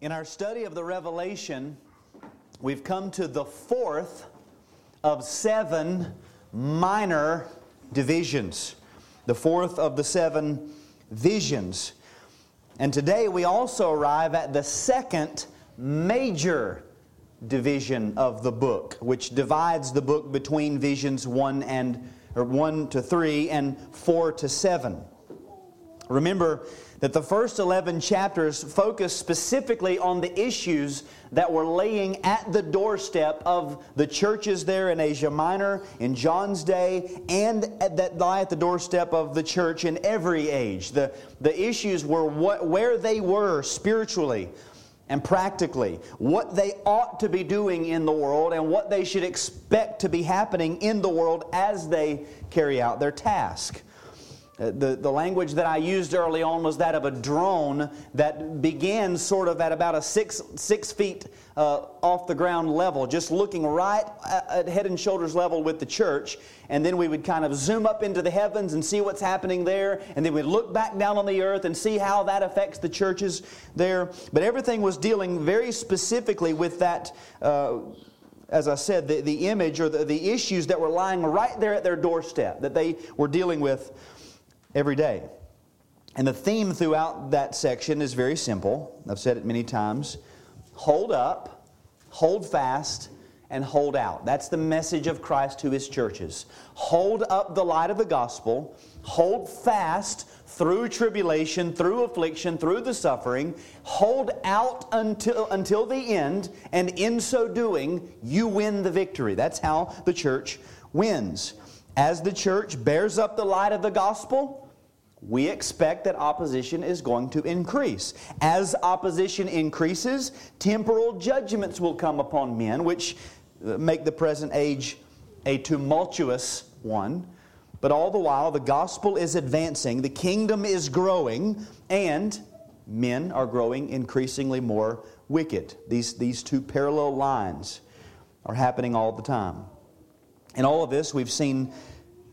In our study of the Revelation, we've come to the fourth of seven minor divisions. The fourth of the seven visions. And today we also arrive at the second major division of the book, which divides the book between visions 1 and or 1 to 3 and 4 to 7. Remember that the first 11 chapters focus specifically on the issues that were laying at the doorstep of the churches there in Asia Minor in John's day and that lie at the doorstep of the church in every age. The, the issues were what, where they were spiritually and practically, what they ought to be doing in the world and what they should expect to be happening in the world as they carry out their task. Uh, the, the language that I used early on was that of a drone that began sort of at about a six, six feet uh, off the ground level, just looking right at head and shoulders level with the church. And then we would kind of zoom up into the heavens and see what's happening there. And then we'd look back down on the earth and see how that affects the churches there. But everything was dealing very specifically with that. Uh, as I said, the, the image or the, the issues that were lying right there at their doorstep that they were dealing with every day. And the theme throughout that section is very simple. I've said it many times hold up, hold fast, and hold out. That's the message of Christ to his churches. Hold up the light of the gospel, hold fast through tribulation, through affliction, through the suffering, hold out until, until the end, and in so doing, you win the victory. That's how the church wins. As the church bears up the light of the gospel, we expect that opposition is going to increase. As opposition increases, temporal judgments will come upon men, which uh, make the present age a tumultuous one. But all the while, the gospel is advancing, the kingdom is growing, and men are growing increasingly more wicked. These, these two parallel lines are happening all the time. In all of this, we've seen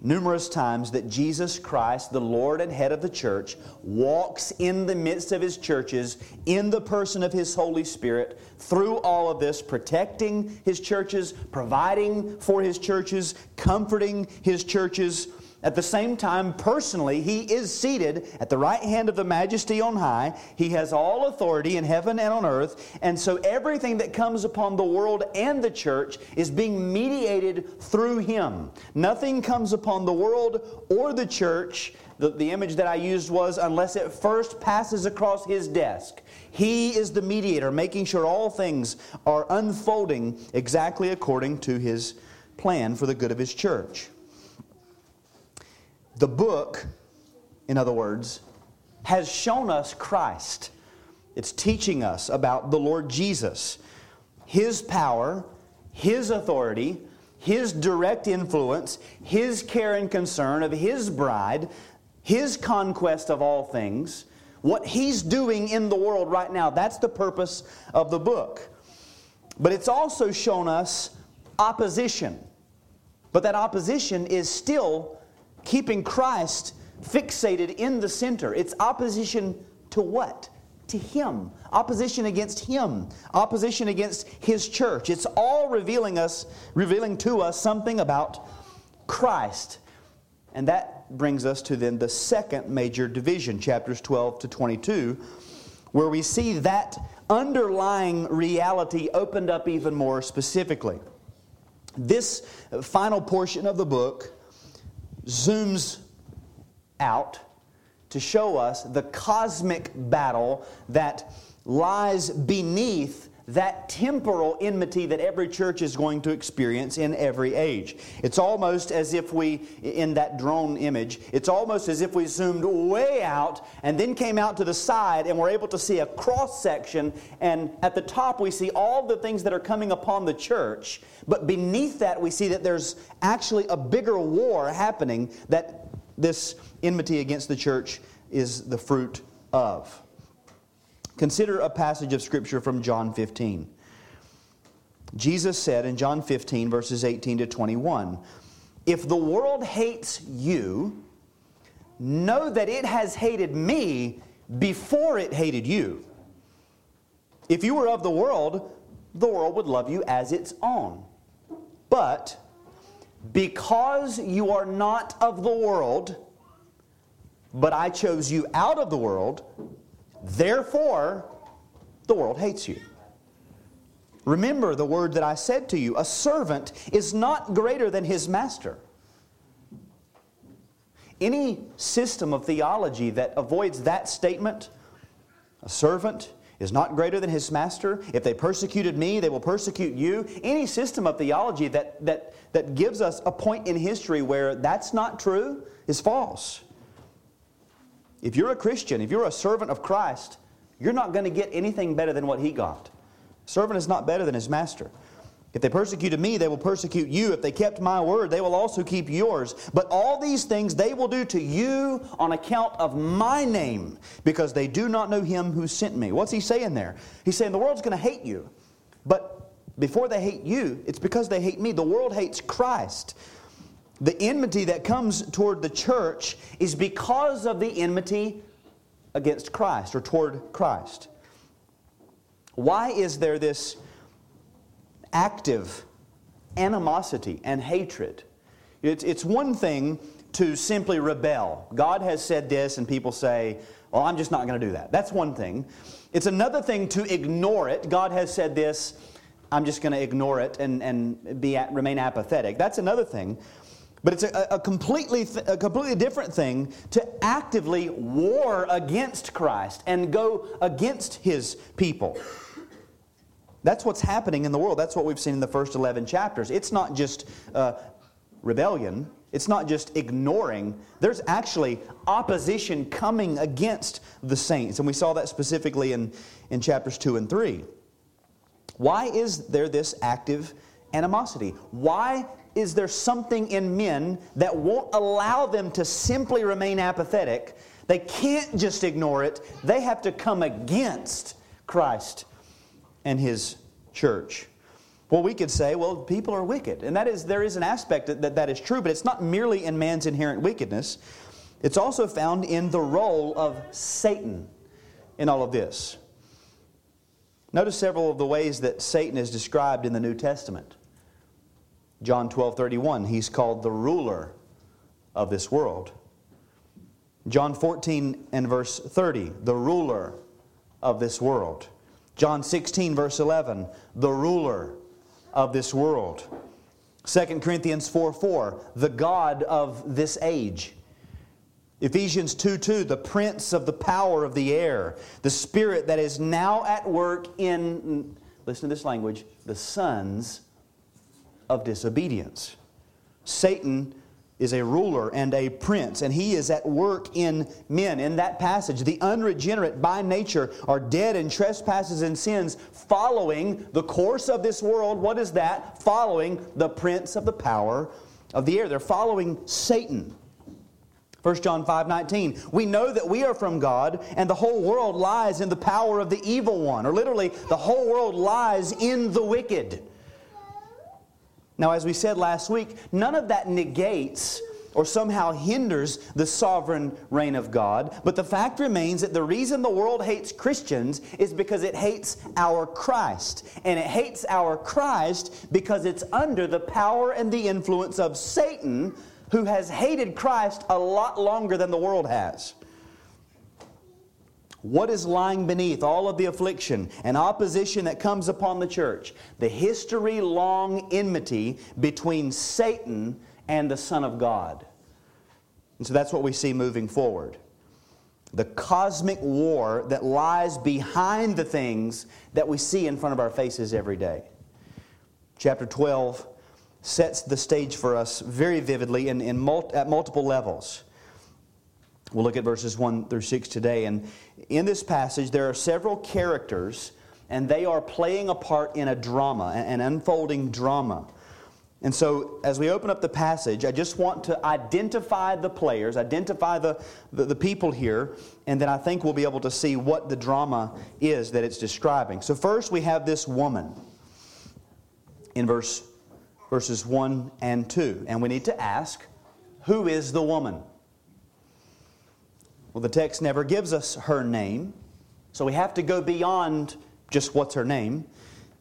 numerous times that Jesus Christ, the Lord and head of the church, walks in the midst of his churches in the person of his Holy Spirit through all of this, protecting his churches, providing for his churches, comforting his churches at the same time, personally, he is seated at the right hand of the majesty on high. He has all authority in heaven and on earth. And so everything that comes upon the world and the church is being mediated through him. Nothing comes upon the world or the church. The, the image that I used was unless it first passes across his desk. He is the mediator, making sure all things are unfolding exactly according to his plan for the good of his church. The book, in other words, has shown us Christ. It's teaching us about the Lord Jesus, His power, His authority, His direct influence, His care and concern of His bride, His conquest of all things, what He's doing in the world right now. That's the purpose of the book. But it's also shown us opposition. But that opposition is still keeping Christ fixated in the center. It's opposition to what? To Him. Opposition against Him. Opposition against His church. It's all revealing us, revealing to us something about Christ. And that brings us to then the second major division, chapters 12 to 22, where we see that underlying reality opened up even more specifically. This final portion of the book zooms out to show us the cosmic battle that lies beneath that temporal enmity that every church is going to experience in every age. It's almost as if we, in that drone image, it's almost as if we zoomed way out and then came out to the side and we're able to see a cross section. And at the top, we see all the things that are coming upon the church. But beneath that, we see that there's actually a bigger war happening that this enmity against the church is the fruit of. Consider a passage of Scripture from John 15. Jesus said in John 15, verses 18 to 21, If the world hates you, know that it has hated me before it hated you. If you were of the world, the world would love you as its own. But because you are not of the world, but I chose you out of the world, therefore the world hates you. Remember the word that I said to you a servant is not greater than his master. Any system of theology that avoids that statement, a servant is not greater than his master. If they persecuted me, they will persecute you. Any system of theology that, that, that gives us a point in history where that's not true is false. If you're a Christian, if you're a servant of Christ, you're not going to get anything better than what he got. Servant is not better than his master. If they persecuted me, they will persecute you. If they kept my word, they will also keep yours. But all these things they will do to you on account of my name, because they do not know him who sent me. What's he saying there? He's saying the world's going to hate you. But before they hate you, it's because they hate me. The world hates Christ. The enmity that comes toward the church is because of the enmity against Christ or toward Christ. Why is there this active animosity and hatred? It's, it's one thing to simply rebel. God has said this, and people say, Well, I'm just not going to do that. That's one thing. It's another thing to ignore it. God has said this, I'm just going to ignore it and, and be, remain apathetic. That's another thing. But it's a, a completely, th- a completely different thing to actively war against Christ and go against his people. That's what's happening in the world. That's what we've seen in the first 11 chapters. It's not just uh, rebellion, it's not just ignoring. There's actually opposition coming against the saints. And we saw that specifically in, in chapters 2 and 3. Why is there this active animosity? Why is there something in men that won't allow them to simply remain apathetic? They can't just ignore it, they have to come against Christ and His church. Well, we could say, well, people are wicked. And that is, there is an aspect that, that, is true, but it's not merely in man's inherent wickedness. It's also found in the role of Satan in all of this. Notice several of the ways that Satan is described in the New Testament. John 12 31, he's called the ruler of this world. John 14 and verse 30, the ruler of this world. John 16, verse 11, the ruler of this world. 2 Corinthians 4 4, the God of this age. Ephesians 2 2, the prince of the power of the air, the spirit that is now at work in, listen to this language, the sons of disobedience. Satan is a ruler and a prince, and he is at work in men. In that passage, the unregenerate by nature are dead in trespasses and sins, following the course of this world. What is that? Following the prince of the power of the air. They're following Satan. 1 John 5 19. We know that we are from God, and the whole world lies in the power of the evil one. Or literally, the whole world lies in the wicked. Now, as we said last week, none of that negates or somehow hinders the sovereign reign of God. But the fact remains that the reason the world hates Christians is because it hates our Christ. And it hates our Christ because it's under the power and the influence of Satan, who has hated Christ a lot longer than the world has. What is lying beneath all of the affliction and opposition that comes upon the church? The history long enmity between Satan and the Son of God. And so that's what we see moving forward. The cosmic war that lies behind the things that we see in front of our faces every day. Chapter 12 sets the stage for us very vividly in, in mul- at multiple levels. We'll look at verses 1 through 6 today. And in this passage, there are several characters, and they are playing a part in a drama, an unfolding drama. And so, as we open up the passage, I just want to identify the players, identify the, the, the, people here, and then I think we'll be able to see what the drama is that it's describing. So, first we have this woman in verse, verses 1 and 2. And we need to ask, who is the woman? Well, the text never gives us her name, so we have to go beyond just what's her name.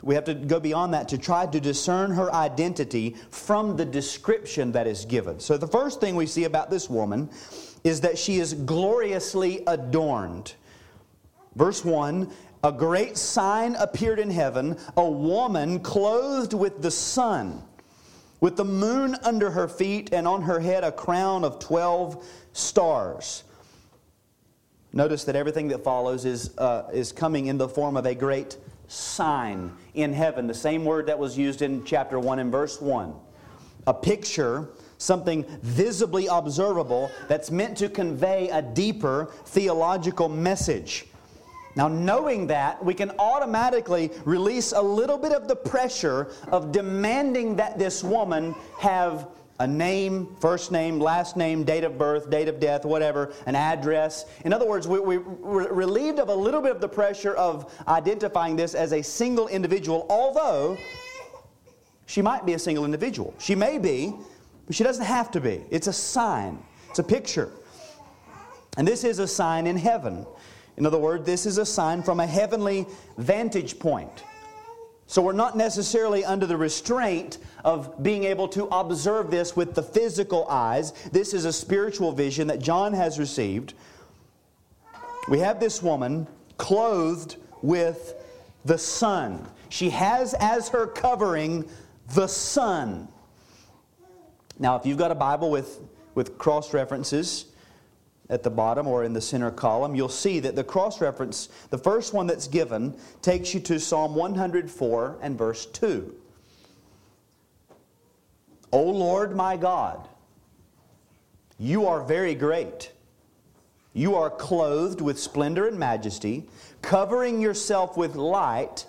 We have to go beyond that to try to discern her identity from the description that is given. So, the first thing we see about this woman is that she is gloriously adorned. Verse 1 A great sign appeared in heaven, a woman clothed with the sun, with the moon under her feet, and on her head a crown of 12 stars. Notice that everything that follows is, uh, is coming in the form of a great sign in heaven, the same word that was used in chapter 1 and verse 1. A picture, something visibly observable that's meant to convey a deeper theological message. Now, knowing that, we can automatically release a little bit of the pressure of demanding that this woman have a name, first name, last name, date of birth, date of death, whatever, an address. In other words, we, we, are relieved of a little bit of the pressure of identifying this as a single individual, although she might be a single individual. She may be, but she doesn't have to be. It's a sign, it's a picture. And this is a sign in heaven. In other words, this is a sign from a heavenly vantage point. So we're not necessarily under the restraint of being able to observe this with the physical eyes. This is a spiritual vision that John has received. We have this woman clothed with the sun. She has as her covering the sun. Now, if you've got a Bible with, with cross references, at the bottom or in the center column, you'll see that the cross reference, the first one that's given, takes you to Psalm 104 and verse 2. O Lord my God, you are very great. You are clothed with splendor and majesty, covering yourself with light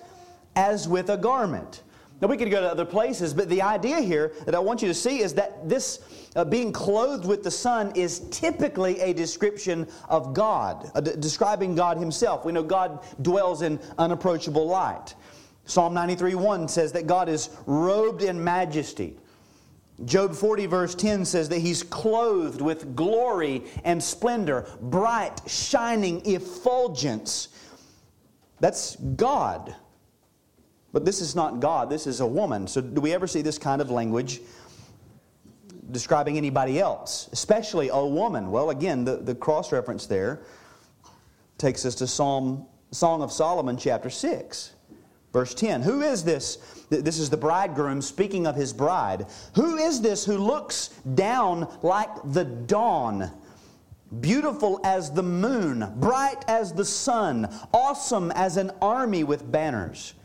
as with a garment. Now, we could go to other places, but the idea here that I want you to see is that this uh, being clothed with the sun is typically a description of God, describing God Himself. We know God dwells in unapproachable light. Psalm 93 1 says that God is robed in majesty. Job 40, verse 10 says that He's clothed with glory and splendor, bright, shining effulgence. That's God. But this is not God, this is a woman. So, do we ever see this kind of language describing anybody else, especially a woman? Well, again, the, the cross reference there takes us to Psalm, Song of Solomon, chapter 6, verse 10. Who is this? This is the bridegroom speaking of his bride. Who is this who looks down like the dawn? Beautiful as the moon, bright as the sun, awesome as an army with banners.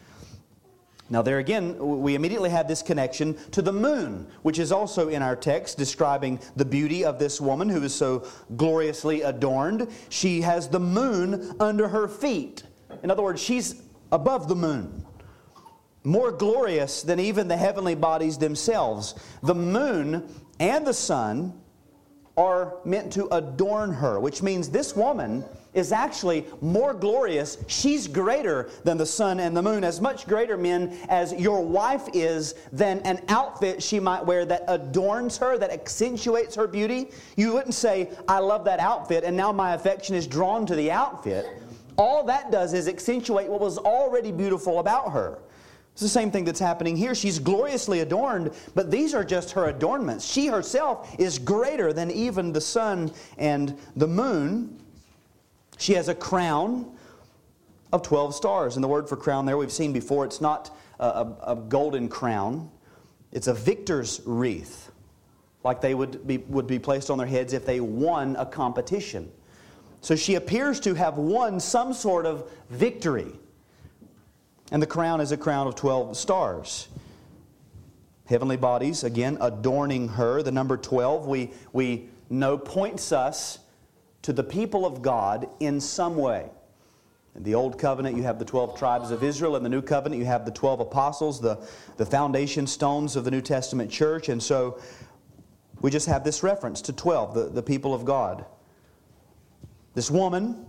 Now, there again, we immediately have this connection to the moon, which is also in our text describing the beauty of this woman who is so gloriously adorned. She has the moon under her feet. In other words, she's above the moon, more glorious than even the heavenly bodies themselves. The moon and the sun are meant to adorn her, which means this woman is actually more glorious. She's greater than the sun and the moon, as much greater, men, as your wife is than an outfit she might wear that adorns her, that accentuates her beauty. You wouldn't say, I love that outfit, and now my affection is drawn to the outfit. All that does is accentuate what was already beautiful about her. It's the same thing that's happening here. She's gloriously adorned, but these are just her adornments. She herself is greater than even the sun and the moon. She has a crown of 12 stars. And the word for crown there we've seen before, it's not a, a, a golden crown, it's a victor's wreath, like they would be, would be placed on their heads if they won a competition. So she appears to have won some sort of victory. And the crown is a crown of 12 stars. Heavenly bodies, again, adorning her. The number 12, we, we know, points us to the people of God in some way. In the Old Covenant, you have the 12 tribes of Israel. In the New Covenant, you have the 12 apostles, the, the foundation stones of the New Testament church. And so we just have this reference to 12, the, the people of God. This woman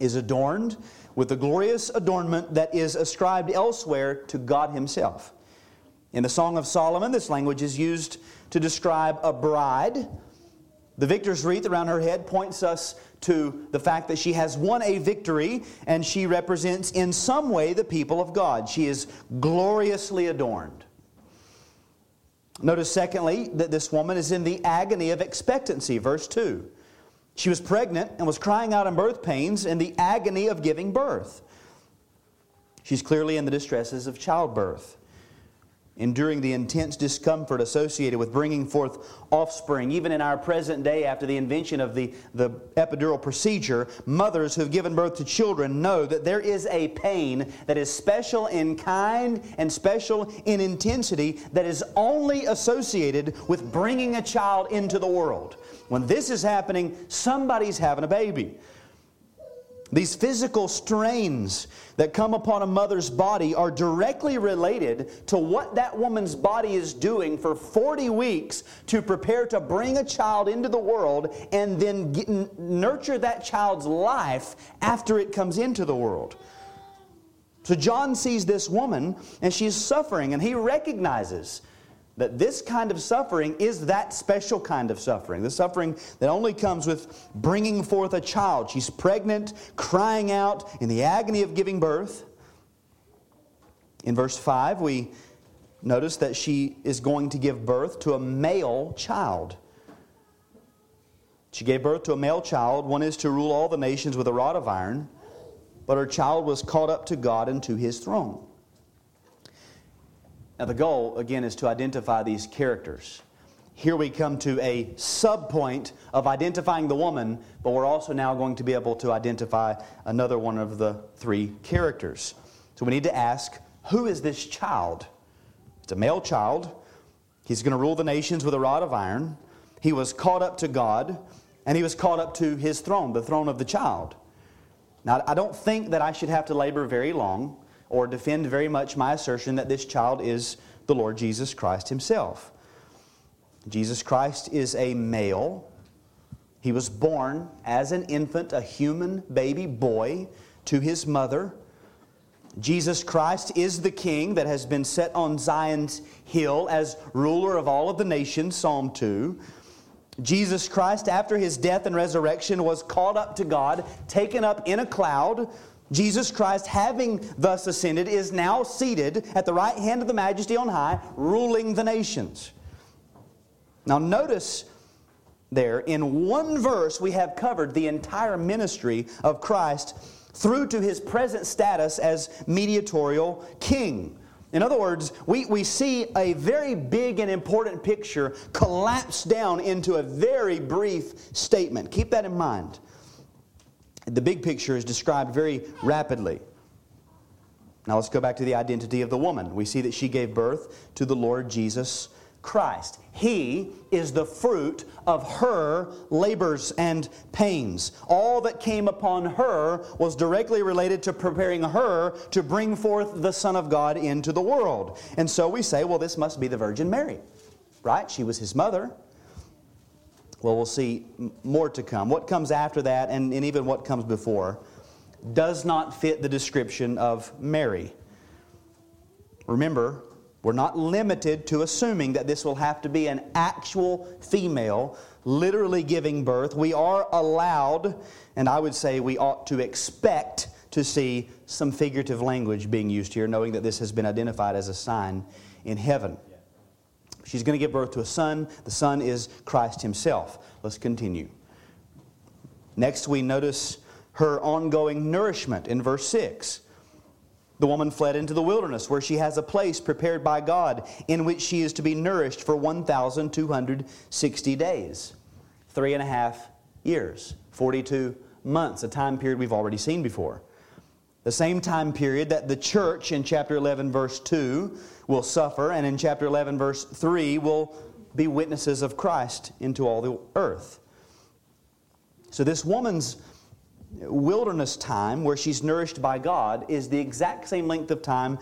is adorned with the glorious adornment that is ascribed elsewhere to God Himself. In the Song of Solomon, this language is used to describe a bride The victor's wreath around her head points us to the fact that she has won a victory and she represents in some way the people of God. She is gloriously adorned. Notice, secondly, that this woman is in the agony of expectancy, verse 2. She was pregnant and was crying out in birth pains in the agony of giving birth. She's clearly in the distresses of childbirth enduring the intense discomfort associated with bringing forth offspring. Even in our present day, after the invention of the, the epidural procedure, mothers who have given birth to children know that there is a pain that is special in kind and special in intensity that is only associated with bringing a child into the world. When this is happening, somebody's having a baby. These physical strains that come upon a mother's body are directly related to what that woman's body is doing for 40 weeks to prepare to bring a child into the world and then get, nurture that child's life after it comes into the world. So John sees this woman and she's suffering, and he recognizes that this kind of suffering is that special kind of suffering. The suffering that only comes with bringing forth a child. She's pregnant, crying out in the agony of giving birth. In verse 5, we notice that she is going to give birth to a male child. She gave birth to a male child. One is to rule all the nations with a rod of iron, but her child was caught up to God and to his throne. Now, the goal, again, is to identify these characters. Here we come to a subpoint of identifying the woman, but we're also now going to be able to identify another one of the three characters. So we need to ask who is this child? It's a male child. He's going to rule the nations with a rod of iron. He was caught up to God, and he was caught up to his throne, the throne of the child. Now, I don't think that I should have to labor very long or defend very much my assertion that this child is the Lord Jesus Christ himself. Jesus Christ is a male. He was born as an infant, a human baby boy, to his mother. Jesus Christ is the king that has been set on Zion's hill as ruler of all of the nations, Psalm 2. Jesus Christ, after his death and resurrection, was caught up to God, taken up in a cloud, Jesus Christ, having thus ascended, is now seated at the right hand of the majesty on high, ruling the nations. Now, notice there, in one verse, we have covered the entire ministry of Christ through to his present status as mediatorial king. In other words, we, we see a very big and important picture collapse down into a very brief statement. Keep that in mind the big picture is described very rapidly. Now let's go back to the identity of the woman. We see that she gave birth to the Lord Jesus Christ. He is the fruit of her labors and pains. All that came upon her was directly related to preparing her to bring forth the Son of God into the world. And so we say, well, this must be the Virgin Mary, right? She was his mother. Well, we'll see more to come. What comes after that, and, and even what comes before, does not fit the description of Mary. Remember, we're not limited to assuming that this will have to be an actual female literally giving birth. We are allowed, and I would say we ought to expect to see some figurative language being used here, knowing that this has been identified as a sign in heaven. She's going to give birth to a son. The son is Christ himself. Let's continue. Next, we notice her ongoing nourishment in verse 6. The woman fled into the wilderness where she has a place prepared by God in which she is to be nourished for 1,260 days. Three and a half years, 42 months, a time period we've already seen before. The same time period that the church in chapter 11, verse 2 will suffer, and in chapter 11, verse 3 will be witnesses of Christ into all the earth. So, this woman's wilderness time, where she's nourished by God, is the exact same length of time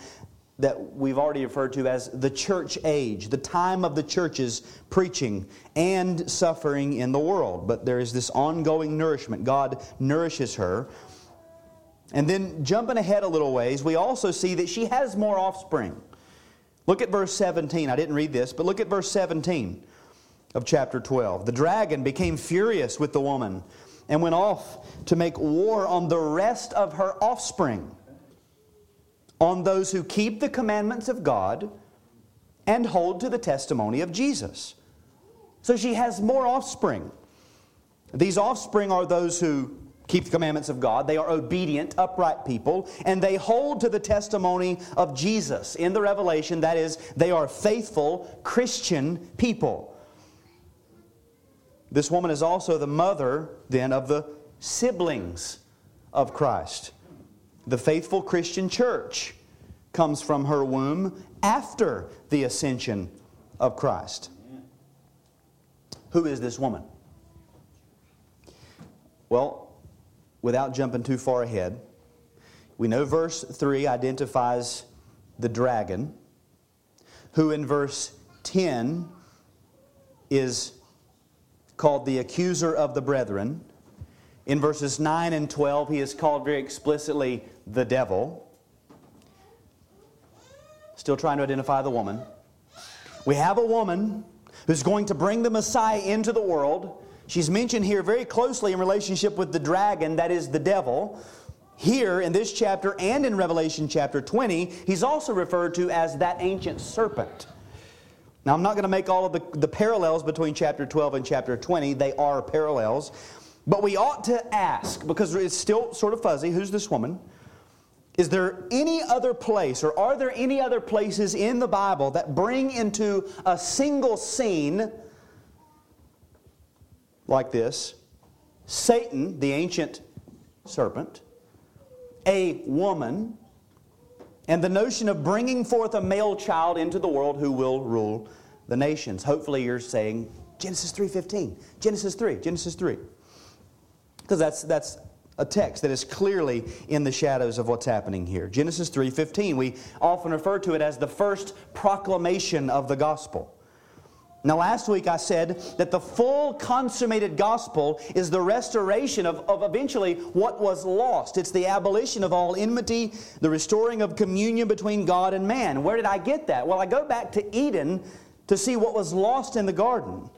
that we've already referred to as the church age, the time of the church's preaching and suffering in the world. But there is this ongoing nourishment. God nourishes her. And then, jumping ahead a little ways, we also see that she has more offspring. Look at verse 17. I didn't read this, but look at verse 17. of chapter 12. The dragon became furious with the woman and went off to make war on the rest of her offspring, on those who keep the commandments of God and hold to the testimony of Jesus. So she has more offspring. These offspring are those who keep the commandments of God. They are obedient, upright people, and they hold to the testimony of Jesus in the revelation. That is, they are faithful Christian people. This woman is also the mother, then, of the siblings of Christ. The faithful Christian church comes from her womb after the ascension of Christ. Who is this woman? Well, without jumping too far ahead, we know verse 3 identifies the dragon, who in verse 10 is called the accuser of the brethren. In verses 9 and 12, he is called very explicitly the devil. Still trying to identify the woman. We have a woman who's going to bring the Messiah into the world She's mentioned here very closely in relationship with the dragon, that is the devil. Here in this chapter and in Revelation chapter 20, he's also referred to as that ancient serpent. Now, I'm not going to make all of the, the parallels between chapter 12 and chapter 20, they are parallels. But we ought to ask, because it's still sort of fuzzy, who's this woman? Is there any other place, or are there any other places in the Bible that bring into a single scene like this Satan, the ancient serpent, a woman, and the notion of bringing forth a male child into the world who will rule the nations. Hopefully you're saying Genesis 3:15, Genesis 3, Genesis 3. Because that's that's a text that is clearly in the shadows of what's happening here. Genesis 3:15, we often refer to it as the first proclamation of the gospel. Now, last week I said that the full consummated gospel is the restoration of, of eventually what was lost. It's the abolition of all enmity, the restoring of communion between God and man. Where did I get that? Well, I go back to Eden to see what was lost in the garden.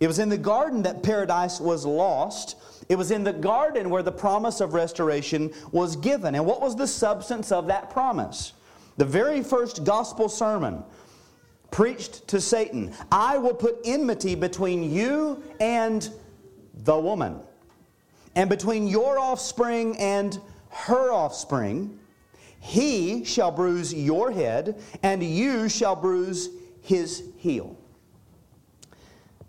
It was in the garden that paradise was lost. It was in the garden where the promise of restoration was given. And what was the substance of that promise? The very first gospel sermon preached to Satan, I will put enmity between you and the woman, and between your offspring and her offspring. He shall bruise your head, and you shall bruise his heel.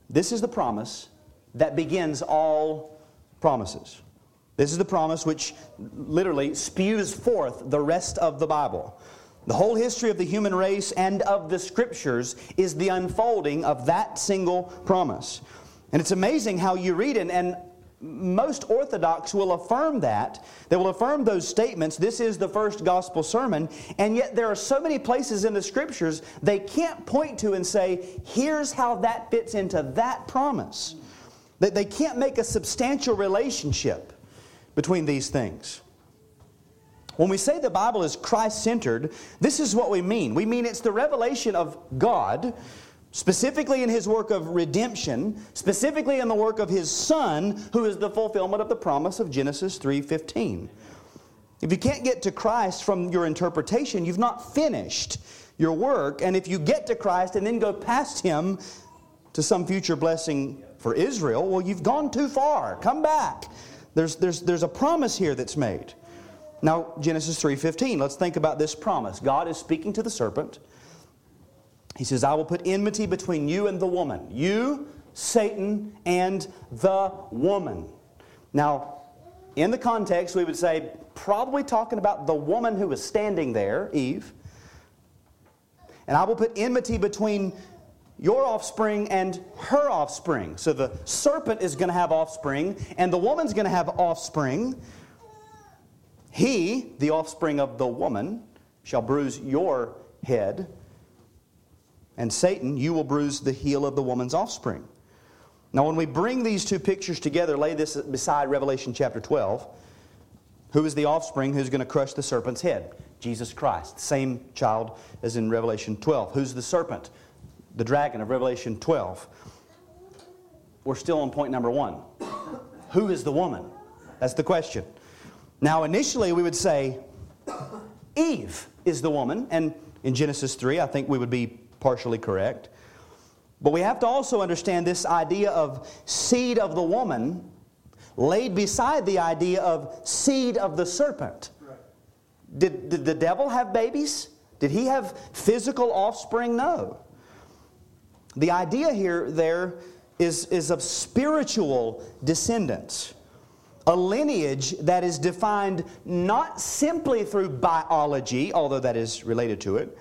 This is the promise that begins all promises. This is the promise which literally spews forth the rest of the Bible. The whole history of the human race and of the scriptures is the unfolding of that single promise. And it's amazing how you read it, and most Orthodox will affirm that. They will affirm those statements. This is the first gospel sermon. And yet, there are so many places in the scriptures they can't point to and say, here's how that fits into that promise. That they can't make a substantial relationship between these things. When we say the Bible is Christ centered, this is what we mean. We mean it's the revelation of God, specifically in His work of redemption, specifically in the work of His Son, who is the fulfillment of the promise of Genesis 3:15. If you can't get to Christ from your interpretation, you've not finished your work. And if you get to Christ and then go past Him to some future blessing for Israel, well, you've gone too far. Come back. There's, there's, there's a promise here that's made. Now, Genesis 3:15. Let's think about this promise. God is speaking to the serpent. He says, "I will put enmity between you and the woman. You, Satan, and the woman." Now, in the context, we would say probably talking about the woman who was standing there, Eve. And I will put enmity between your offspring and her offspring. So the serpent is going to have offspring, and the woman's going to have offspring. He, the offspring of the woman, shall bruise your head, and Satan, you will bruise the heel of the woman's offspring. Now, when we bring these two pictures together, lay this beside Revelation chapter 12. Who is the offspring who's going to crush the serpent's head? Jesus Christ, same child as in Revelation 12. Who's the serpent? The dragon of Revelation 12. we're still on point number one. Who is the woman? That's the question. Now, initially, we would say Eve is the woman, and in Genesis 3, I think we would be partially correct. But we have to also understand this idea of seed of the woman laid beside the idea of seed of the serpent. Did, did the devil have babies? Did he have physical offspring? No. The idea here, there, is, is of spiritual descendants. A lineage that is defined not simply through biology, although that is related to it,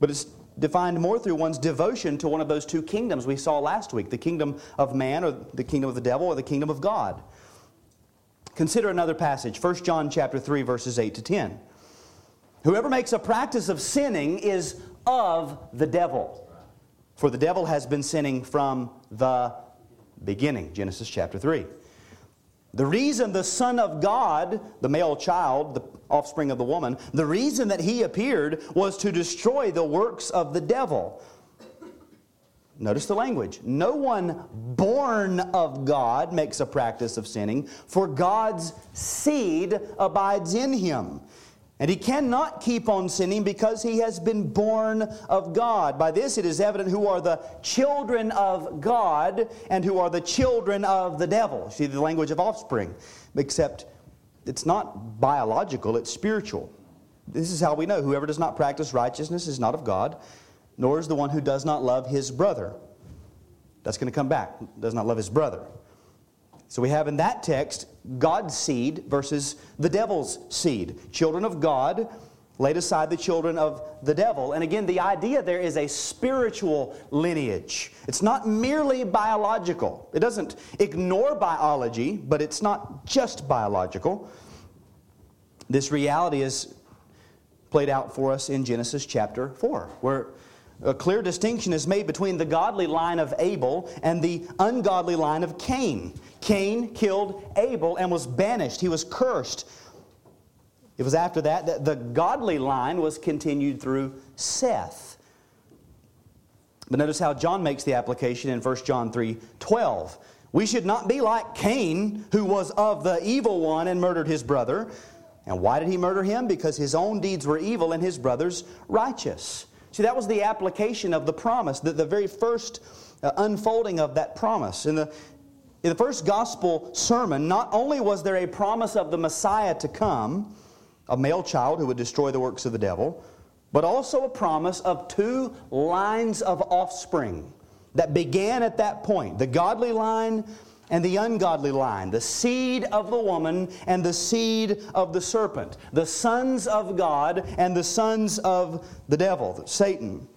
but it's defined more through one's devotion to one of those two kingdoms we saw last week the kingdom of man, or the kingdom of the devil, or the kingdom of God. Consider another passage, 1 John chapter 3, verses 8 to 10. Whoever makes a practice of sinning is of the devil. For the devil has been sinning from the beginning. Genesis chapter 3. The reason the Son of God, the male child, the offspring of the woman, the reason that he appeared was to destroy the works of the devil. Notice the language. No one born of God makes a practice of sinning, for God's seed abides in him. And he cannot keep on sinning because he has been born of God. By this it is evident who are the children of God and who are the children of the devil. See the language of offspring. Except it's not biological, it's spiritual. This is how we know whoever does not practice righteousness is not of God, nor is the one who does not love his brother. That's going to come back. Does not love his brother. So we have in that text God's seed versus the devil's seed. Children of God laid aside the children of the devil. And again, the idea there is a spiritual lineage. It's not merely biological. It doesn't ignore biology, but it's not just biological. This reality is played out for us in Genesis chapter 4, where a clear distinction is made between the godly line of Abel and the ungodly line of Cain. Cain killed Abel and was banished, he was cursed. It was after that that the godly line was continued through Seth. But notice how John makes the application in 1 John 3 12. We should not be like Cain, who was of the evil one and murdered his brother. And why did he murder him? Because his own deeds were evil and his brother's righteous. See, that was the application of the promise, the, the very first uh, unfolding of that promise. In the, in the first gospel sermon, not only was there a promise of the Messiah to come, a male child who would destroy the works of the devil, but also a promise of two lines of offspring that began at that point the godly line and the ungodly line, the seed of the woman and the seed of the serpent, the sons of God and the sons of the devil, Satan.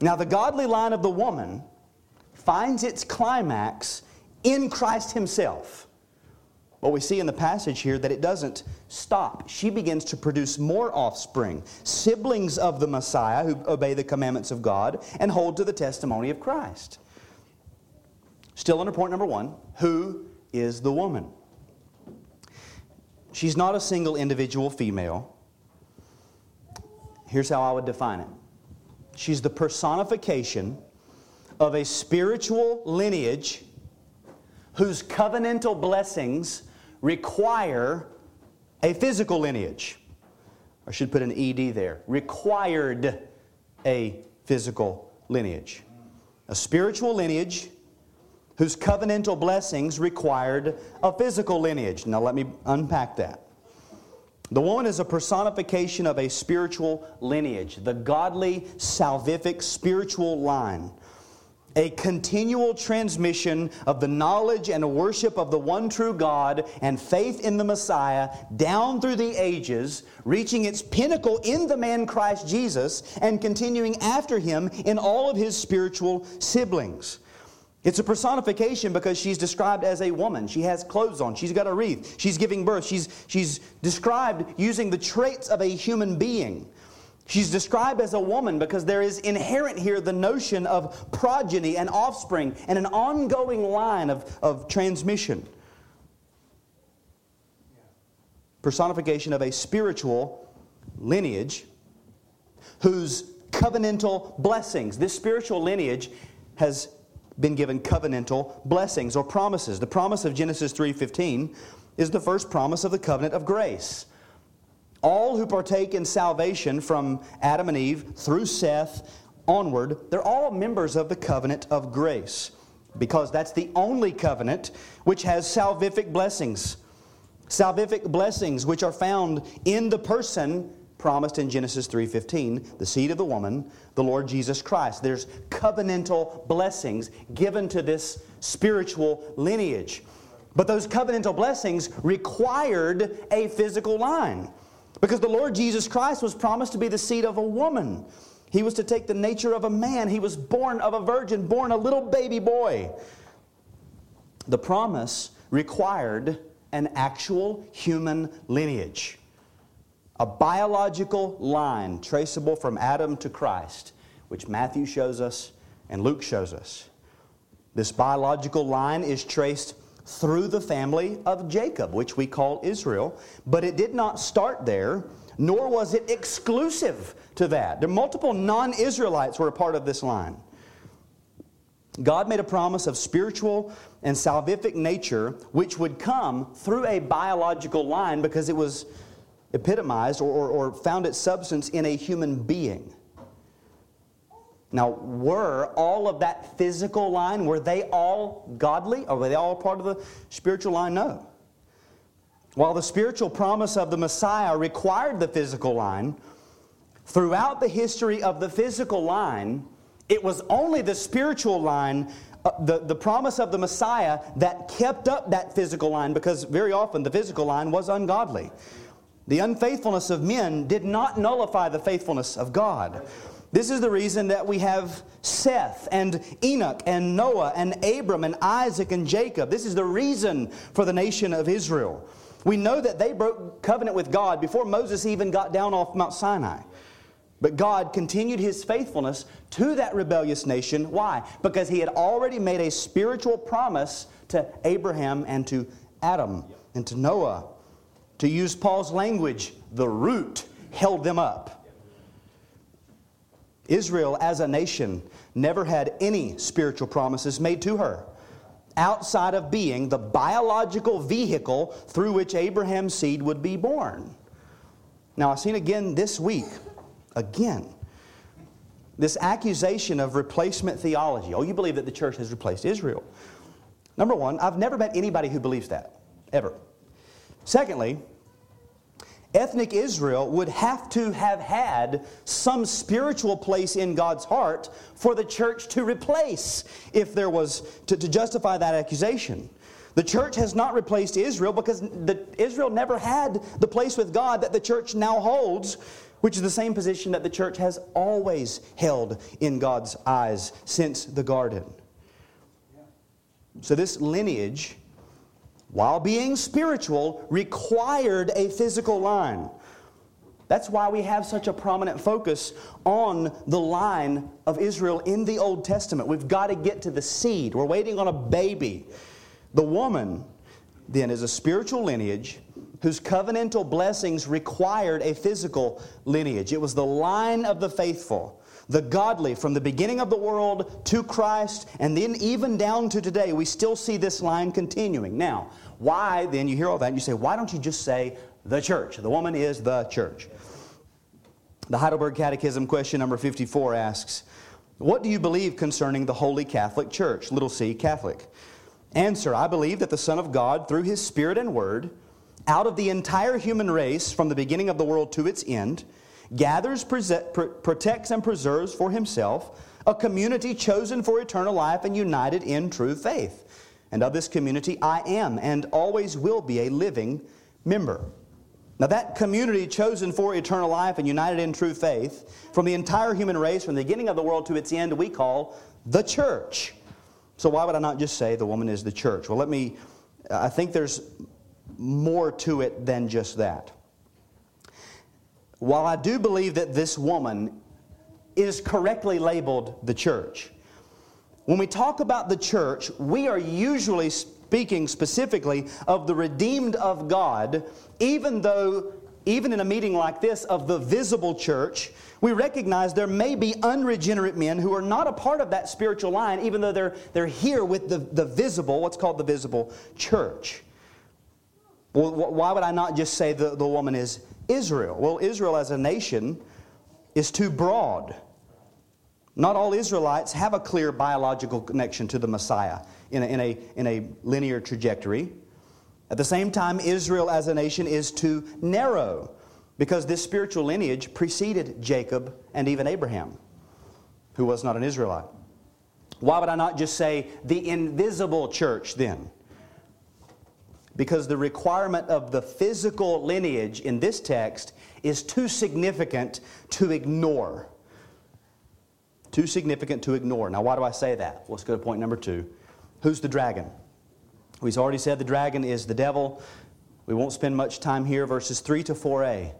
Now, the godly line of the woman finds its climax in Christ Himself. But we see in the passage here that it doesn't stop. She begins to produce more offspring, siblings of the Messiah who obey the commandments of God and hold to the testimony of Christ. Still under point number one who is the woman? She's not a single individual female. Here's how I would define it she's the personification of a spiritual lineage whose covenantal blessings require a physical lineage. I should put an ED there. Required a physical lineage. A spiritual lineage whose covenantal blessings required a physical lineage. Now, let me unpack that. The woman is a personification of a spiritual lineage, the godly, salvific, spiritual line a continual transmission of the knowledge and worship of the one true God and faith in the Messiah down through the ages, reaching its pinnacle in the man Christ Jesus and continuing after him in all of his spiritual siblings. It's a personification because she's described as a woman. She has clothes on. She's got a wreath. She's giving birth. She's, she's described using the traits of a human being. She's described as a woman because there is inherent here the notion of progeny and offspring and an ongoing line of, of transmission. Personification of a spiritual lineage whose covenantal blessings, this spiritual lineage has been given covenantal blessings or promises. The promise of Genesis 3:15 is the first promise of the covenant of grace. All who partake in salvation from Adam and Eve through Seth onward, they're all members of the covenant of grace because that's the only covenant which has salvific blessings. Salvific blessings which are found in the person promised in Genesis 3:15, the seed of the woman, the Lord Jesus Christ. There's covenantal blessings given to this spiritual lineage. But those covenantal blessings required a physical line. Because the Lord Jesus Christ was promised to be the seed of a woman. He was to take the nature of a man. He was born of a virgin, born a little baby boy. The promise required an actual human lineage, a biological line traceable from Adam to Christ, which Matthew shows us and Luke shows us. This biological line is traced through the family of Jacob, which we call Israel. But it did not start there, nor was it exclusive to that. There multiple non Israelites were a part of this line. God made a promise of spiritual and salvific nature, which would come through a biological line because it was epitomized or, or, or found its substance in a human being. Now, were all of that physical line, were they all godly? Or were they all part of the spiritual line? No. While the spiritual promise of the Messiah required the physical line, throughout the history of the physical line, it was only the spiritual line, uh, the, the promise of the Messiah, that kept up that physical line because very often the physical line was ungodly. The unfaithfulness of men did not nullify the faithfulness of God. This is the reason that we have Seth and Enoch and Noah and Abram and Isaac and Jacob. This is the reason for the nation of Israel. We know that they broke covenant with God before Moses even got down off Mount Sinai. But God continued his faithfulness to that rebellious nation. Why? Because he had already made a spiritual promise to Abraham and to Adam and to Noah. To use Paul's language, the root held them up. Israel, as a nation, never had any spiritual promises made to her outside of being the biological vehicle through which Abraham's seed would be born. Now, I've seen again this week, again, this accusation of replacement theology. Oh, you believe that the church has replaced Israel. Number one, I've never met anybody who believes that, ever. Secondly, ethnic Israel would have to have had some spiritual place in God's heart for the church to replace if there was to, to justify that accusation. The church has not replaced Israel because the, Israel never had the place with God that the church now holds, which is the same position that the church has always held in God's eyes since the garden. So, this lineage while being spiritual, required a physical line. That's why we have such a prominent focus on the line of Israel in the Old Testament. We've got to get to the seed. We're waiting on a baby. The woman, then, is a spiritual lineage whose covenantal blessings required a physical lineage. It was the line of the faithful the godly from the beginning of the world to Christ, and then even down to today, we still see this line continuing. Now, why then you hear all that and you say, why don't you just say the church? The woman is the church. The Heidelberg Catechism question number 54 asks, What do you believe concerning the Holy Catholic Church? Little c, Catholic. Answer I believe that the Son of God, through his Spirit and Word, out of the entire human race from the beginning of the world to its end, gathers, protects, and preserves for himself a community chosen for eternal life and united in true faith. And of this community, I am and always will be a living member. Now, that community chosen for eternal life and united in true faith, from the entire human race, from the beginning of the world to its end, we call the church. So, why would I not just say the woman is the church? Well, let me, I think there's more to it than just that. While I do believe that this woman is correctly labeled the church, when we talk about the church, we are usually speaking specifically of the redeemed of God, even though even in a meeting like this of the visible church, we recognize there may be unregenerate men who are not a part of that spiritual line, even though they're, they're here with the, the visible, what's called the visible church. Why would I not just say the, the woman is Israel? Well, Israel as a nation is too broad. Not all Israelites have a clear biological connection to the Messiah in a, in a, in a linear trajectory. At the same time, Israel as a nation is too narrow because this spiritual lineage preceded Jacob and even Abraham, who was not an Israelite. Why would I not just say the invisible church then? Because the requirement of the physical lineage in this text is too significant to ignore. Too significant to ignore. Now, why do I say that? Let's go to point number two. Who's the dragon? We've already said the dragon is the devil. We won't spend much time here, verses 3 to 4a.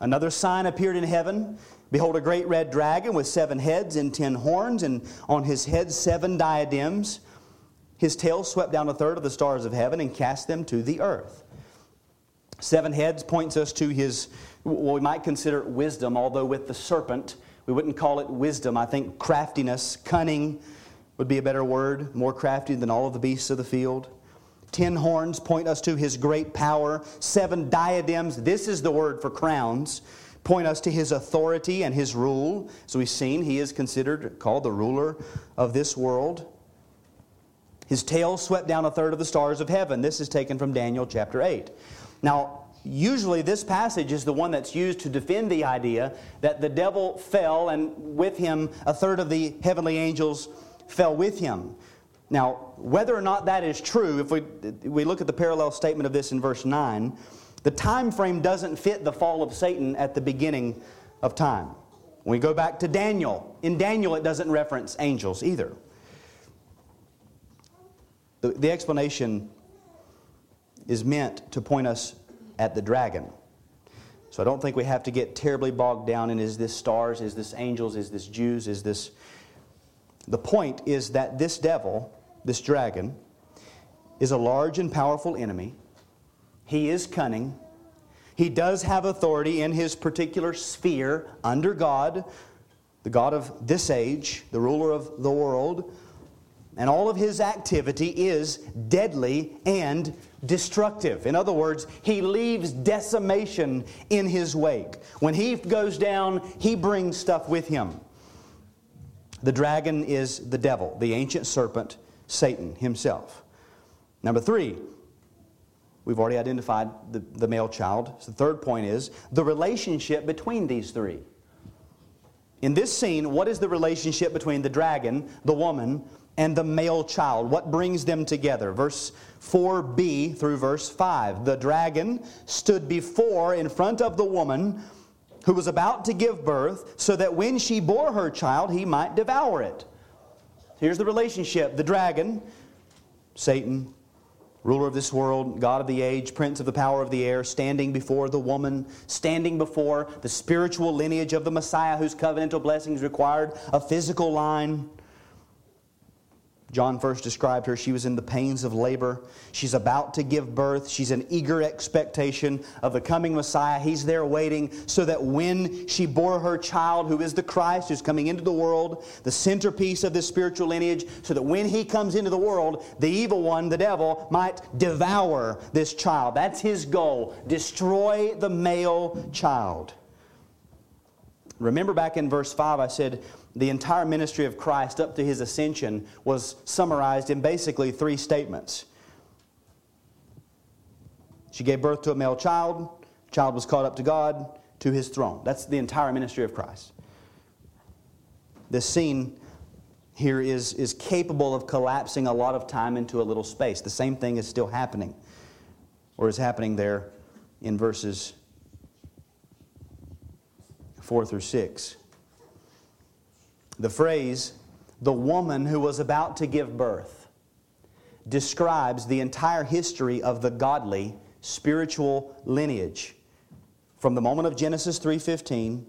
Another sign appeared in heaven. Behold, a great red dragon with seven heads and ten horns, and on his head seven diadems. His tail swept down a third of the stars of heaven and cast them to the earth. Seven heads points us to his, what we might consider wisdom, although with the serpent, we wouldn't call it wisdom. I think craftiness, cunning would be a better word, more crafty than all of the beasts of the field. Ten horns point us to his great power. Seven diadems, this is the word for crowns, point us to his authority and his rule. As we've seen, he is considered called the ruler of this world. His tail swept down a third of the stars of heaven. This is taken from Daniel chapter 8. Now, usually this passage is the one that's used to defend the idea that the devil fell and with him a third of the heavenly angels fell with him. Now, whether or not that is true, if we, we look at the parallel statement of this in verse 9, the time frame doesn't fit the fall of Satan at the beginning of time. When we go back to Daniel, in Daniel it doesn't reference angels either. The, the explanation is meant to point us at the dragon. So I don't think we have to get terribly bogged down in is this stars, is this angels, is this Jews, is this. The point is that this devil this dragon, is a large and powerful enemy. He is cunning. He does have authority in his particular sphere under God, the God of this age, the ruler of the world. And all of his activity is deadly and destructive. In other words, he leaves decimation in his wake. When he goes down, he brings stuff with him. The dragon is the devil, the ancient serpent Satan himself. Number three, we've already identified the, the male child. So the third point is the relationship between these three. In this scene, what is the relationship between the dragon, the woman, and the male child? What brings them together? Verse 4b through verse 5. The dragon stood before, in front of the woman who was about to give birth, so that when she bore her child, he might devour it. Here's the relationship the dragon, Satan, ruler of this world, God of the age, prince of the power of the air, standing before the woman, standing before the spiritual lineage of the Messiah whose covenantal blessings required a physical line. John first described her. She was in the pains of labor. She's about to give birth. She's in eager expectation of the coming Messiah. He's there waiting so that when she bore her child, who is the Christ, who's coming into the world, the centerpiece of this spiritual lineage, so that when he comes into the world, the evil one, the devil, might devour this child. That's his goal destroy the male child. Remember back in verse 5, I said, the entire ministry of Christ up to his ascension was summarized in basically three statements. She gave birth to a male child, child was caught up to God, to his throne. That's the entire ministry of Christ. This scene here is, is capable of collapsing a lot of time into a little space. The same thing is still happening, or is happening there in verses 4 through 6. The phrase, the woman who was about to give birth, describes the entire history of the godly spiritual lineage from the moment of Genesis 3:15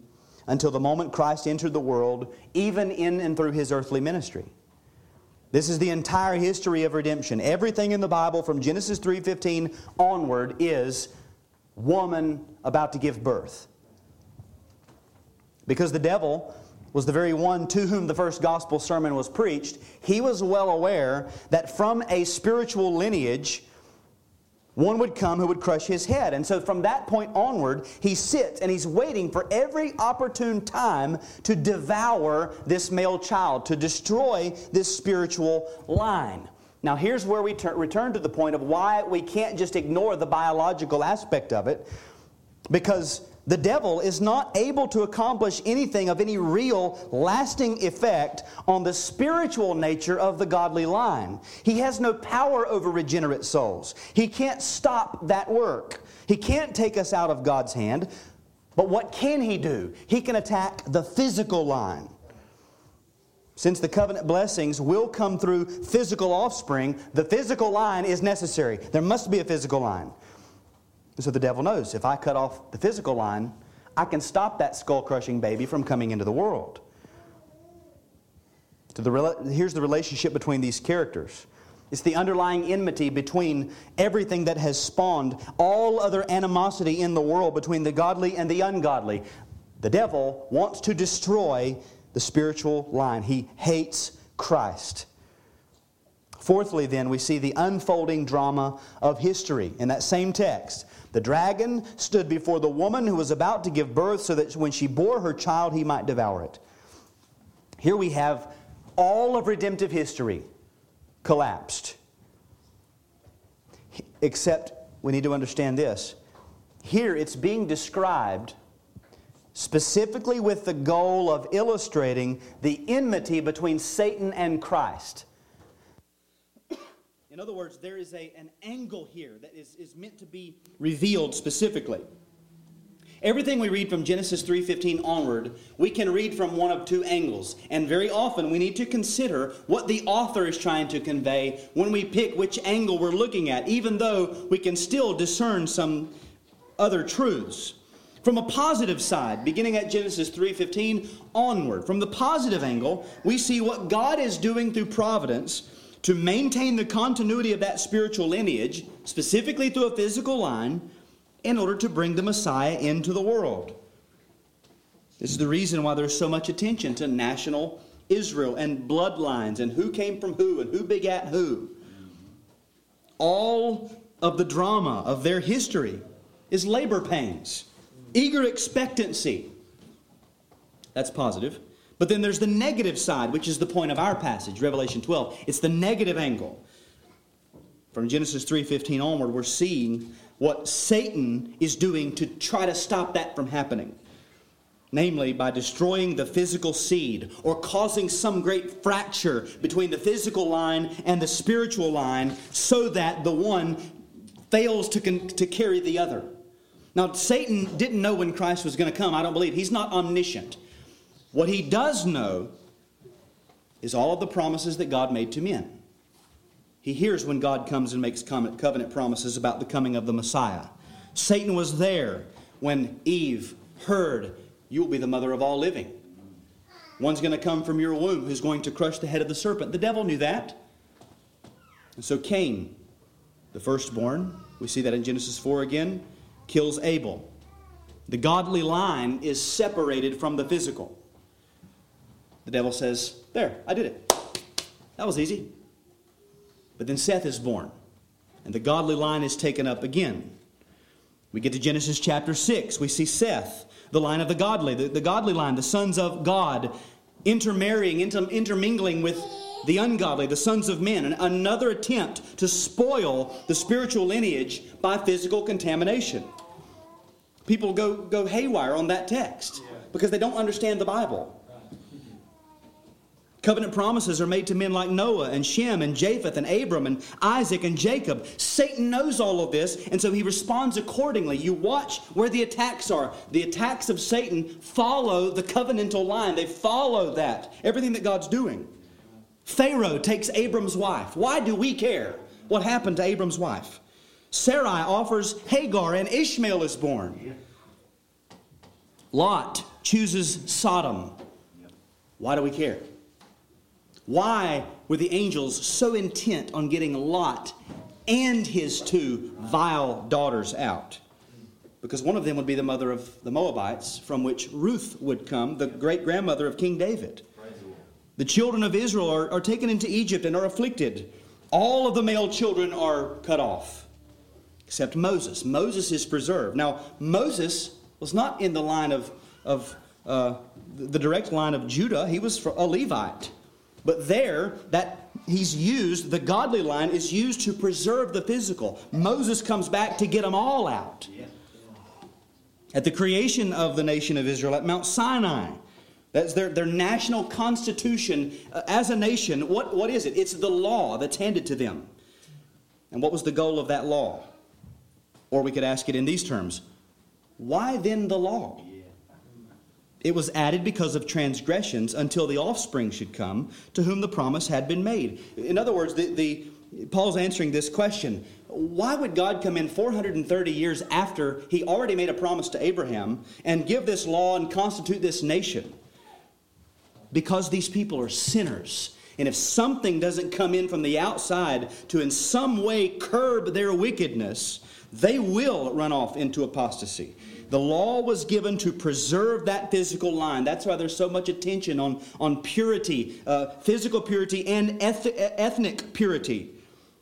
until the moment Christ entered the world, even in and through his earthly ministry. This is the entire history of redemption. Everything in the Bible from Genesis 3:15 onward is woman about to give birth. Because the devil was the very one to whom the first gospel sermon was preached, he was well aware that from a spiritual lineage, one would come who would crush his head. And so from that point onward, he sits and he's waiting for every opportune time to devour this male child, to destroy this spiritual line. Now, here's where we ter- return to the point of why we can't just ignore the biological aspect of it, because the devil is not able to accomplish anything of any real lasting effect on the spiritual nature of the godly line. He has no power over regenerate souls. He can't stop that work. He can't take us out of God's hand. But what can he do? He can attack the physical line. Since the covenant blessings will come through physical offspring, the physical line is necessary. There must be a physical line. And so the devil knows if I cut off the physical line, I can stop that skull crushing baby from coming into the world. So the, here's the relationship between these characters. It's the underlying enmity between everything that has spawned all other animosity in the world between the godly and the ungodly. The devil wants to destroy the spiritual line. He hates Christ. Fourthly, then, we see the unfolding drama of history in that same text. The dragon stood before the woman who was about to give birth so that when she bore her child, he might devour it. Here we have all of redemptive history collapsed. Except we need to understand this. Here it's being described specifically with the goal of illustrating the enmity between Satan and Christ. In other words, there is a, an angle here that is, is meant to be revealed specifically. Everything we read from Genesis 3:15 onward, we can read from one of two angles, and very often we need to consider what the author is trying to convey when we pick which angle we're looking at, even though we can still discern some other truths. From a positive side, beginning at Genesis 3:15 onward, from the positive angle, we see what God is doing through providence to maintain the continuity of that spiritual lineage, specifically through a physical line, in order to bring the Messiah into the world. This is the reason why there's so much attention to national Israel and bloodlines and who came from who and who begat who. All of the drama of their history is labor pains, eager expectancy. That's positive. But then there's the negative side, which is the point of our passage, Revelation 12. It's the negative angle. From Genesis 3:15 onward, we're seeing what Satan is doing to try to stop that from happening. Namely, by destroying the physical seed or causing some great fracture between the physical line and the spiritual line so that the one fails to, con- to carry the other. Now, Satan didn't know when Christ was going to come, I don't believe. He's not omniscient. What he does know is all of the promises that God made to men. He hears when God comes and makes covenant promises about the coming of the Messiah. Satan was there when Eve heard, You will be the mother of all living. One's going to come from your womb who's going to crush the head of the serpent. The devil knew that. And so Cain, the firstborn, we see that in Genesis 4 again, kills Abel. The godly line is separated from the physical. The devil says, There, I did it. That was easy. But then Seth is born, and the godly line is taken up again. We get to Genesis chapter 6. We see Seth, the line of the godly, the, the godly line, the sons of God, intermarrying, inter, intermingling with the ungodly, the sons of men. and another attempt to spoil the spiritual lineage by physical contamination. People go, go haywire on that text because they don't understand the Bible. Covenant promises are made to men like Noah and Shem and Japheth and Abram and Isaac and Jacob. Satan knows all of this, and so he responds accordingly. You watch where the attacks are. The attacks of Satan follow the covenantal line, they follow that, everything that God's doing. Pharaoh takes Abram's wife. Why do we care what happened to Abram's wife? Sarai offers Hagar, and Ishmael is born. Lot chooses Sodom. Why do we care? Why were the angels so intent on getting Lot and his two vile daughters out? because one of them would be the mother of the Moabites, from which Ruth would come, the great grandmother of King David. The children of Israel are, are taken into Egypt and are afflicted. All of the male children are cut off, except Moses. Moses is preserved. Now, Moses was not in the line of, of uh, the direct line of Judah, he was a Levite. But there, that he's used, the godly line is used to preserve the physical. Moses comes back to get them all out. At the creation of the nation of Israel at Mount Sinai, that's their, their national constitution uh, as a nation. What, what is it? It's the law that's handed to them. And what was the goal of that law? Or we could ask it in these terms Why then the law? It was added because of transgressions until the offspring should come to whom the promise had been made. In other words, the, the, Paul's answering this question why would God come in 430 years after he already made a promise to Abraham and give this law and constitute this nation? Because these people are sinners. And if something doesn't come in from the outside to in some way curb their wickedness, they will run off into apostasy. The law was given to preserve that physical line. That's why there's so much attention on, on purity, uh, physical purity, and eth- ethnic purity.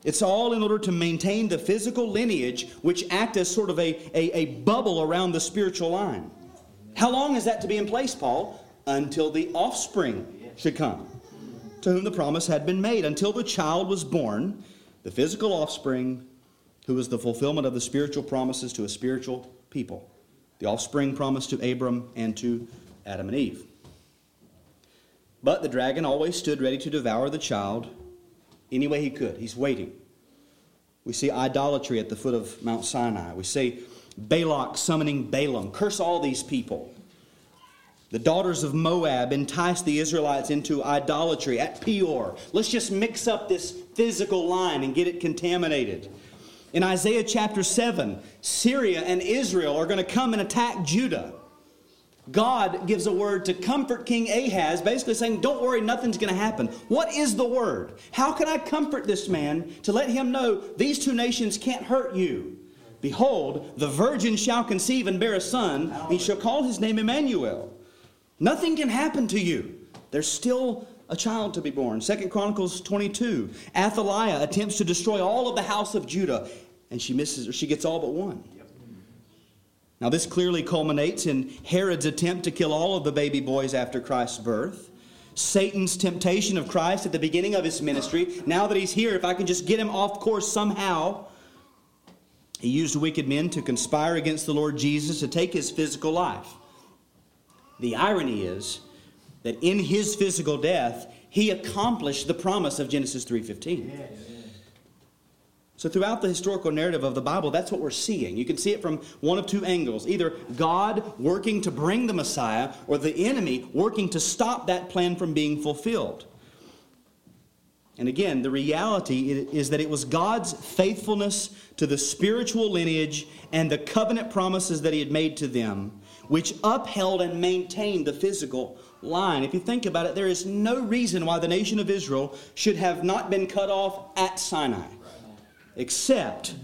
It's all in order to maintain the physical lineage, which act as sort of a, a, a bubble around the spiritual line. How long is that to be in place, Paul? Until the offspring should come, to whom the promise had been made, until the child was born, the physical offspring, who was the fulfillment of the spiritual promises to a spiritual people the offspring promised to Abram and to Adam and Eve. But the dragon always stood ready to devour the child any way he could. He's waiting. We see idolatry at the foot of Mount Sinai. We see Balak summoning Balaam. Curse all these people. The daughters of Moab enticed the Israelites into idolatry at Peor. Let's just mix up this physical line and get it contaminated. In Isaiah chapter 7, Syria and Israel are going to come and attack Judah. God gives a word to comfort King Ahaz, basically saying, Don't worry, nothing's going to happen. What is the word? How can I comfort this man to let him know these two nations can't hurt you? Behold, the virgin shall conceive and bear a son, and he shall call his name Emmanuel. Nothing can happen to you. There's still a child to be born. Second Chronicles 22. Athaliah attempts to destroy all of the house of Judah, and she misses, or she gets all but one. Now, this clearly culminates in Herod's attempt to kill all of the baby boys after Christ's birth. Satan's temptation of Christ at the beginning of his ministry. Now that he's here, if I can just get him off course somehow, he used wicked men to conspire against the Lord Jesus to take his physical life. The irony is that in his physical death, he accomplished the promise of Genesis 3:15. Yes. So throughout the historical narrative of the Bible, that's what we're seeing. You can see it from one of two angles. Either God working to bring the Messiah or the enemy working to stop that plan from being fulfilled. And again, the reality is that it was God's faithfulness to the spiritual lineage and the covenant promises that he had made to them which upheld and maintained the physical line. If you think about it, there is no reason why the nation of Israel should have not been cut off at Sinai, except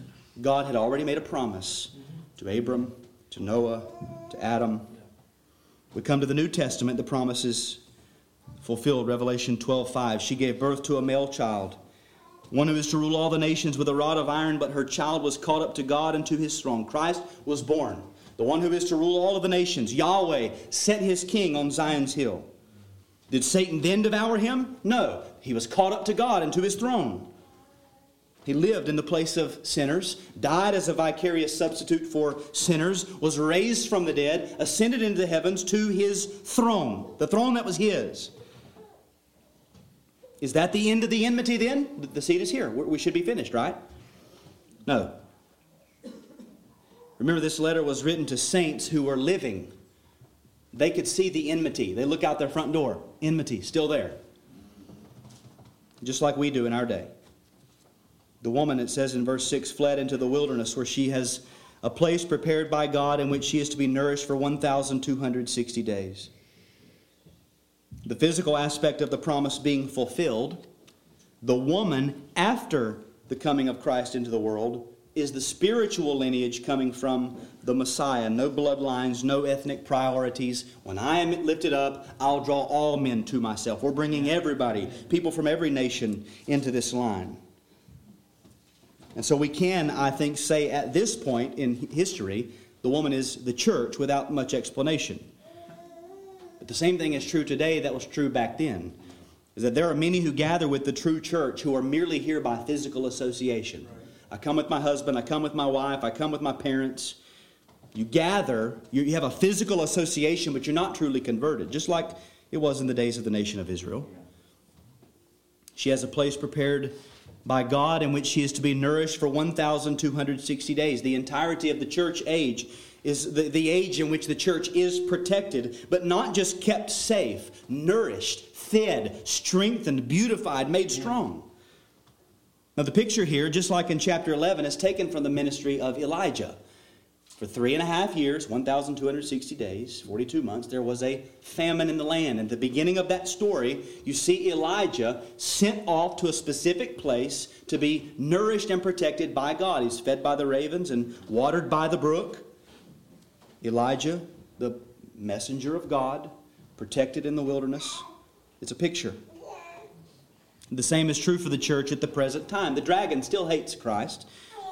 God had already made a promise to Abram, to Noah, to Adam. We come to the New Testament, the promise is fulfilled. Revelation 12:5. She gave birth to a male child, one who is to rule all the nations with a rod of iron, but her child was caught up to God and to his throne. Christ was born the one who is to rule all of the nations, Yahweh, set his king on Zion's hill. Did Satan then devour him? No. He was caught up to God and to his throne. He lived in the place of sinners, died as a vicarious substitute for sinners, was raised from the dead, ascended into the heavens to his throne, the throne that was his. Is that the end of the enmity then? The seed is here. We should be finished, right? No. Remember, this letter was written to saints who were living. They could see the enmity. They look out their front door, enmity still there. Just like we do in our day. The woman, it says in verse 6, fled into the wilderness where she has a place prepared by God in which she is to be nourished for 1,260 days. The physical aspect of the promise being fulfilled, the woman, after the coming of Christ into the world, is the spiritual lineage coming from the Messiah. No bloodlines, no ethnic priorities. When I am lifted up, I'll draw all men to myself. We're bringing everybody, people from every nation, into this line. And so we can, I think, say at this point in history, the woman is the church without much explanation. But the same thing is true today that was true back then. Is that there are many who gather with the true church who are merely here by physical association. I come with my husband, I come with my wife, I come with my parents. You gather, you have a physical association, but you're not truly converted, just like it was in the days of the nation of Israel. She has a place prepared by God in which she is to be nourished for 1,260 days. The entirety of the church age is the, the age in which the church is protected, but not just kept safe, nourished, fed, strengthened, beautified, made strong. Now, the picture here, just like in chapter 11, is taken from the ministry of Elijah. For three and a half years, 1,260 days, 42 months, there was a famine in the land. At the beginning of that story, you see Elijah sent off to a specific place to be nourished and protected by God. He's fed by the ravens and watered by the brook. Elijah, the messenger of God, protected in the wilderness. It's a picture. The same is true for the church at the present time. The dragon still hates Christ.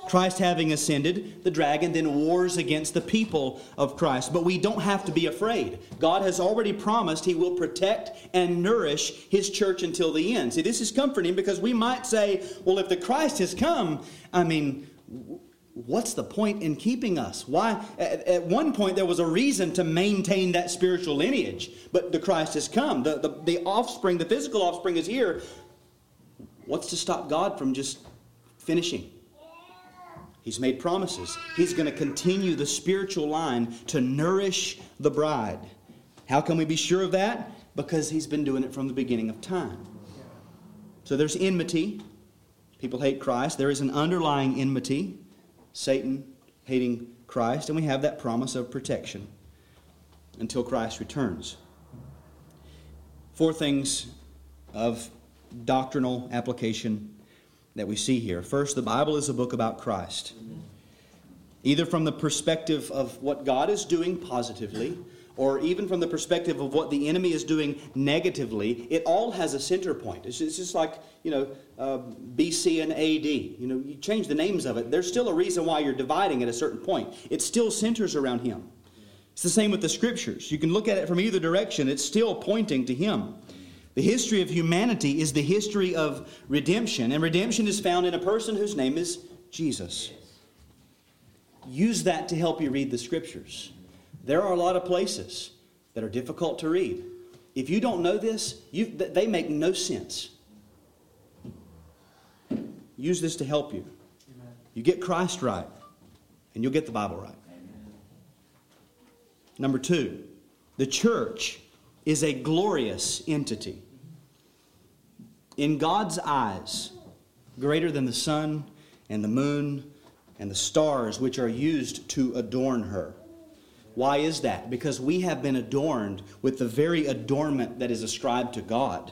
Christ having ascended, the dragon then wars against the people of Christ. But we don't have to be afraid. God has already promised He will protect and nourish His church until the end. See, this is comforting because we might say, well, if the Christ has come, I mean, what's the point in keeping us? Why? At, at, one point, there was a reason to maintain that spiritual lineage, but the Christ has come. The, the, the offspring, the physical offspring is here. What's to stop God from just finishing? He's made promises. He's going to continue the spiritual line to nourish the bride. How can we be sure of that? Because he's been doing it from the beginning of time. So there's enmity. People hate Christ. There is an underlying enmity. Satan hating Christ. And we have that promise of protection until Christ returns. Four things of doctrinal application that we see here. First, the Bible is a book about Christ. Either from the perspective of what God is doing positively, or even from the perspective of what the enemy is doing negatively, it all has a center point. It's just, like, you know, uh, BC and AD. You know, you change the names of it. There's still a reason why you're dividing at a certain point. It still centers around Him. It's the same with the Scriptures. You can look at it from either direction, it's still pointing to Him. The history of humanity is the history of redemption, and redemption is found in a person whose name is Jesus. Use that to help you read the scriptures. There are a lot of places that are difficult to read. If you don't know this, they make no sense. Use this to help you. You get Christ right, and you'll get the Bible right. Number two, the church is a glorious entity. In God's eyes, greater than the sun and the moon and the stars which are used to adorn her. Why is that? Because we have been adorned with the very adornment that is ascribed to God.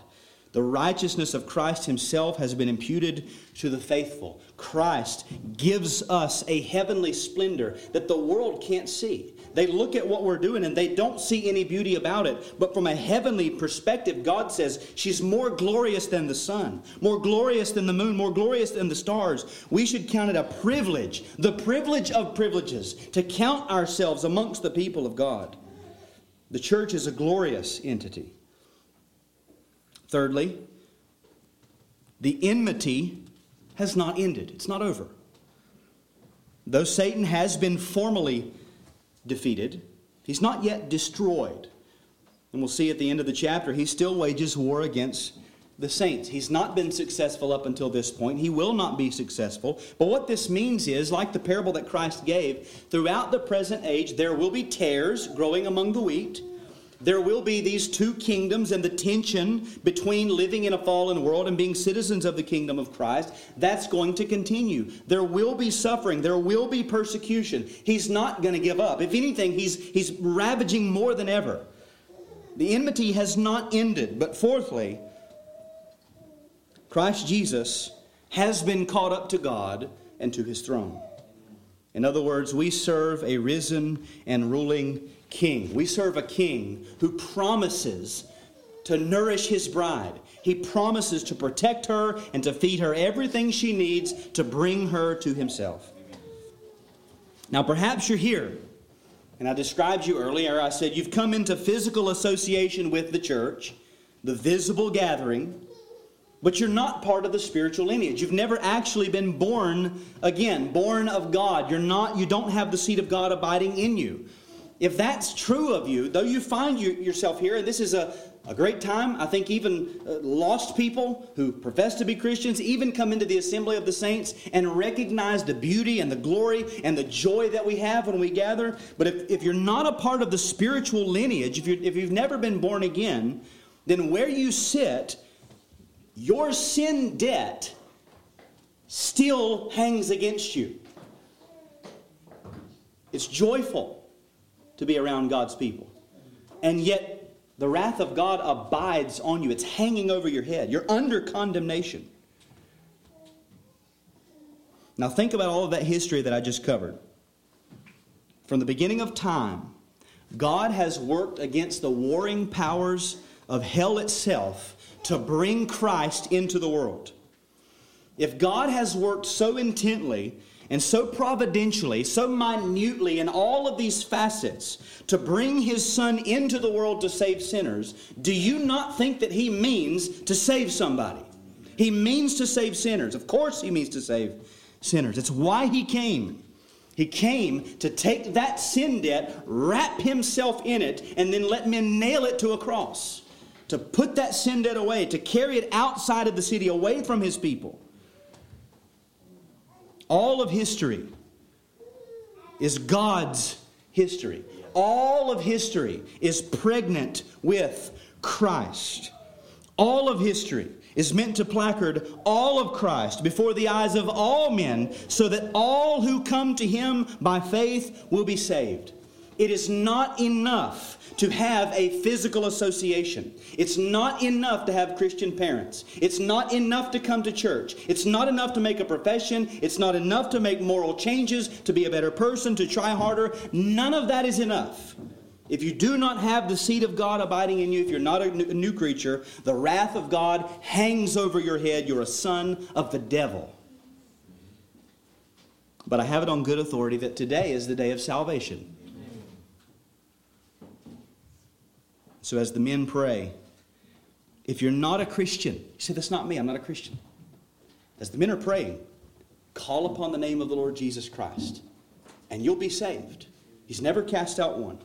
The righteousness of Christ Himself has been imputed to the faithful. Christ gives us a heavenly splendor that the world can't see. They look at what we're doing and they don't see any beauty about it. But from a heavenly perspective, God says she's more glorious than the sun, more glorious than the moon, more glorious than the stars. We should count it a privilege, the privilege of privileges, to count ourselves amongst the people of God. The church is a glorious entity. Thirdly, the enmity has not ended, it's not over. Though Satan has been formally defeated, he's not yet destroyed. And we'll see at the end of the chapter, he still wages war against the saints. He's not been successful up until this point. He will not be successful. But what this means is, like the parable that Christ gave, throughout the present age, there will be tares growing among the wheat there will be these two kingdoms and the tension between living in a fallen world and being citizens of the kingdom of Christ. That's going to continue. There will be suffering. There will be persecution. He's not going to give up. If anything, he's, he's ravaging more than ever. The enmity has not ended. But fourthly, Christ Jesus has been caught up to God and to his throne. In other words, we serve a risen and ruling king. We serve a king who promises to nourish his bride. He promises to protect her and to feed her everything she needs to bring her to himself. Now, perhaps you're here, and I described you earlier. I said you've come into physical association with the church, the visible gathering, but you're not part of the spiritual lineage. You've never actually been born again, born of God. You're not, you don't have the seed of God abiding in you. If that's true of you, though you find you, yourself here, and this is a, a great time, I think even uh, lost people who profess to be Christians even come into the assembly of the saints and recognize the beauty and the glory and the joy that we have when we gather. But if, if you're not a part of the spiritual lineage, if, you if you've never been born again, then where you sit, your sin debt still hangs against you. It's joyful to be around God's people. And yet, the wrath of God abides on you. It's hanging over your head. You're under condemnation. Now, think about all of that history that I just covered. From the beginning of time, God has worked against the warring powers of hell itself to bring Christ into the world. If God has worked so intently and so providentially, so minutely in all of these facets to bring his son into the world to save sinners, do you not think that he means to save somebody? He means to save sinners. Of course, he means to save sinners. It's why he came. He came to take that sin debt, wrap himself in it, and then let men nail it to a cross to put that sin debt away, to carry it outside of the city, away from his people. All of history is God's history. All of history is pregnant with Christ. All of history is meant to placard all of Christ before the eyes of all men so that all who come to him by faith will be saved. It is not enough to have a physical association. It's not enough to have Christian parents. It's not enough to come to church. It's not enough to make a profession. It's not enough to make moral changes, to be a better person, to try harder. None of that is enough. If you do not have the seed of God abiding in you, if you're not a new creature, the wrath of God hangs over your head. You're a son of the devil. But I have it on good authority that today is the day of salvation. So as the men pray, if you're not a Christian, you say, That's not me, I'm not a Christian. As the men are praying, call upon the name of the Lord Jesus Christ, and you'll be saved. He's never cast out one.